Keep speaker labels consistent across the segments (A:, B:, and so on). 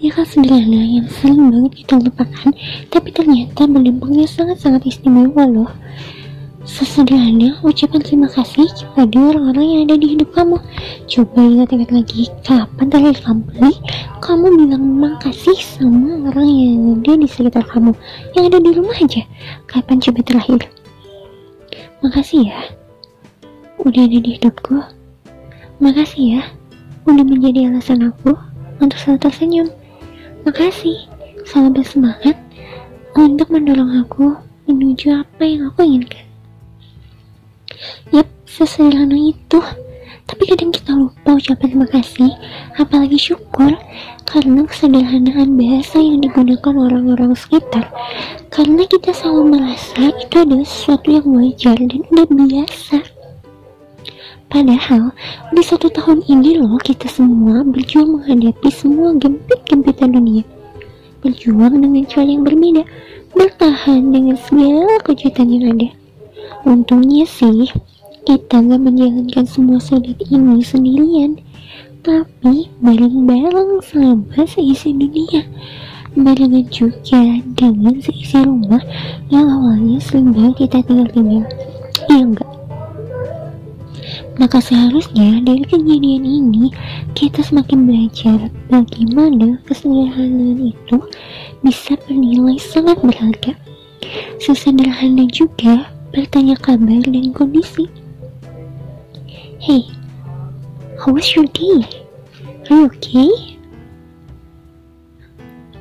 A: banyak hal sederhana yang sering banget kita lupakan, tapi ternyata berdampaknya sangat-sangat istimewa loh. Sesederhana ucapan terima kasih kepada orang-orang yang ada di hidup kamu. Coba ingat-ingat lagi, kapan terakhir kali kamu bilang makasih sama orang yang ada di sekitar kamu, yang ada di rumah aja. Kapan coba terakhir? Makasih ya, udah ada di hidupku. Makasih ya, udah menjadi alasan aku untuk selalu tersenyum. Makasih, selalu bersemangat untuk mendorong aku menuju apa yang aku inginkan. Yap, sesederhana itu. Tapi kadang kita lupa ucapan terima kasih, apalagi syukur, karena kesederhanaan bahasa yang digunakan orang-orang sekitar. Karena kita selalu merasa itu adalah sesuatu yang wajar dan udah biasa. Padahal, di satu tahun ini loh kita semua berjuang menghadapi semua gempit-gempitan dunia. Berjuang dengan cara yang berbeda, bertahan dengan segala kejutan yang ada. Untungnya sih, kita gak menjalankan semua sulit ini sendirian, tapi bareng-bareng sama seisi dunia. Barengan juga dengan seisi rumah yang awalnya sering kita tinggal-tinggal. Iya enggak? Maka seharusnya dari kejadian ini kita semakin belajar bagaimana kesederhanaan itu bisa bernilai sangat berharga. Sesederhana juga bertanya kabar dan kondisi. Hey, how was your day? Are you okay?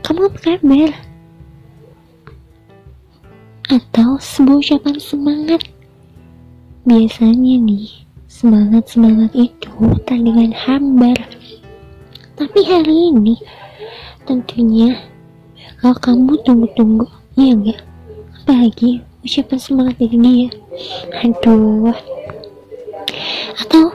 A: Kamu apa kabar? Atau sebuah ucapan semangat. Biasanya nih, semangat-semangat itu tak dengan hambar. Tapi hari ini, tentunya bakal kamu tunggu-tunggu, iya enggak? Apalagi ucapan semangat dari dia aduh atau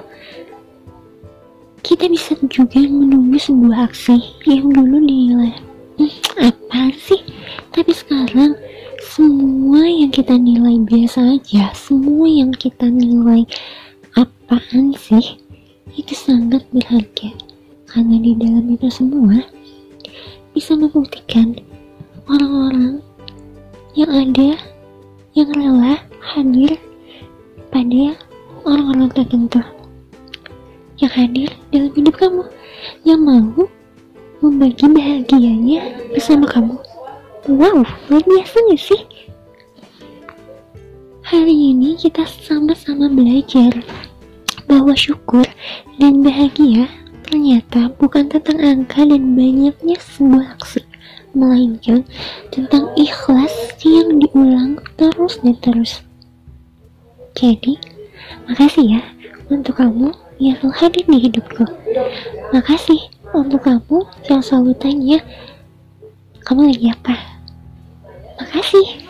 A: kita bisa juga menunggu sebuah aksi yang dulu dinilai hmm, apa sih tapi sekarang semua yang kita nilai biasa aja semua yang kita nilai apaan sih? Itu sangat berharga. Karena di dalam itu semua bisa membuktikan orang-orang yang ada yang rela hadir pada orang-orang tertentu. Yang hadir dalam hidup kamu. Yang mau membagi bahagianya bersama kamu. Wow luar biasa gak sih? Hari ini kita sama-sama belajar bahwa syukur dan bahagia ternyata bukan tentang angka dan banyaknya sebuah aksi melainkan tentang ikhlas yang diulang terus dan terus. Jadi, makasih ya untuk kamu yang selalu hadir di hidupku. Makasih untuk kamu yang selalu tanya, kamu lagi apa? Makasih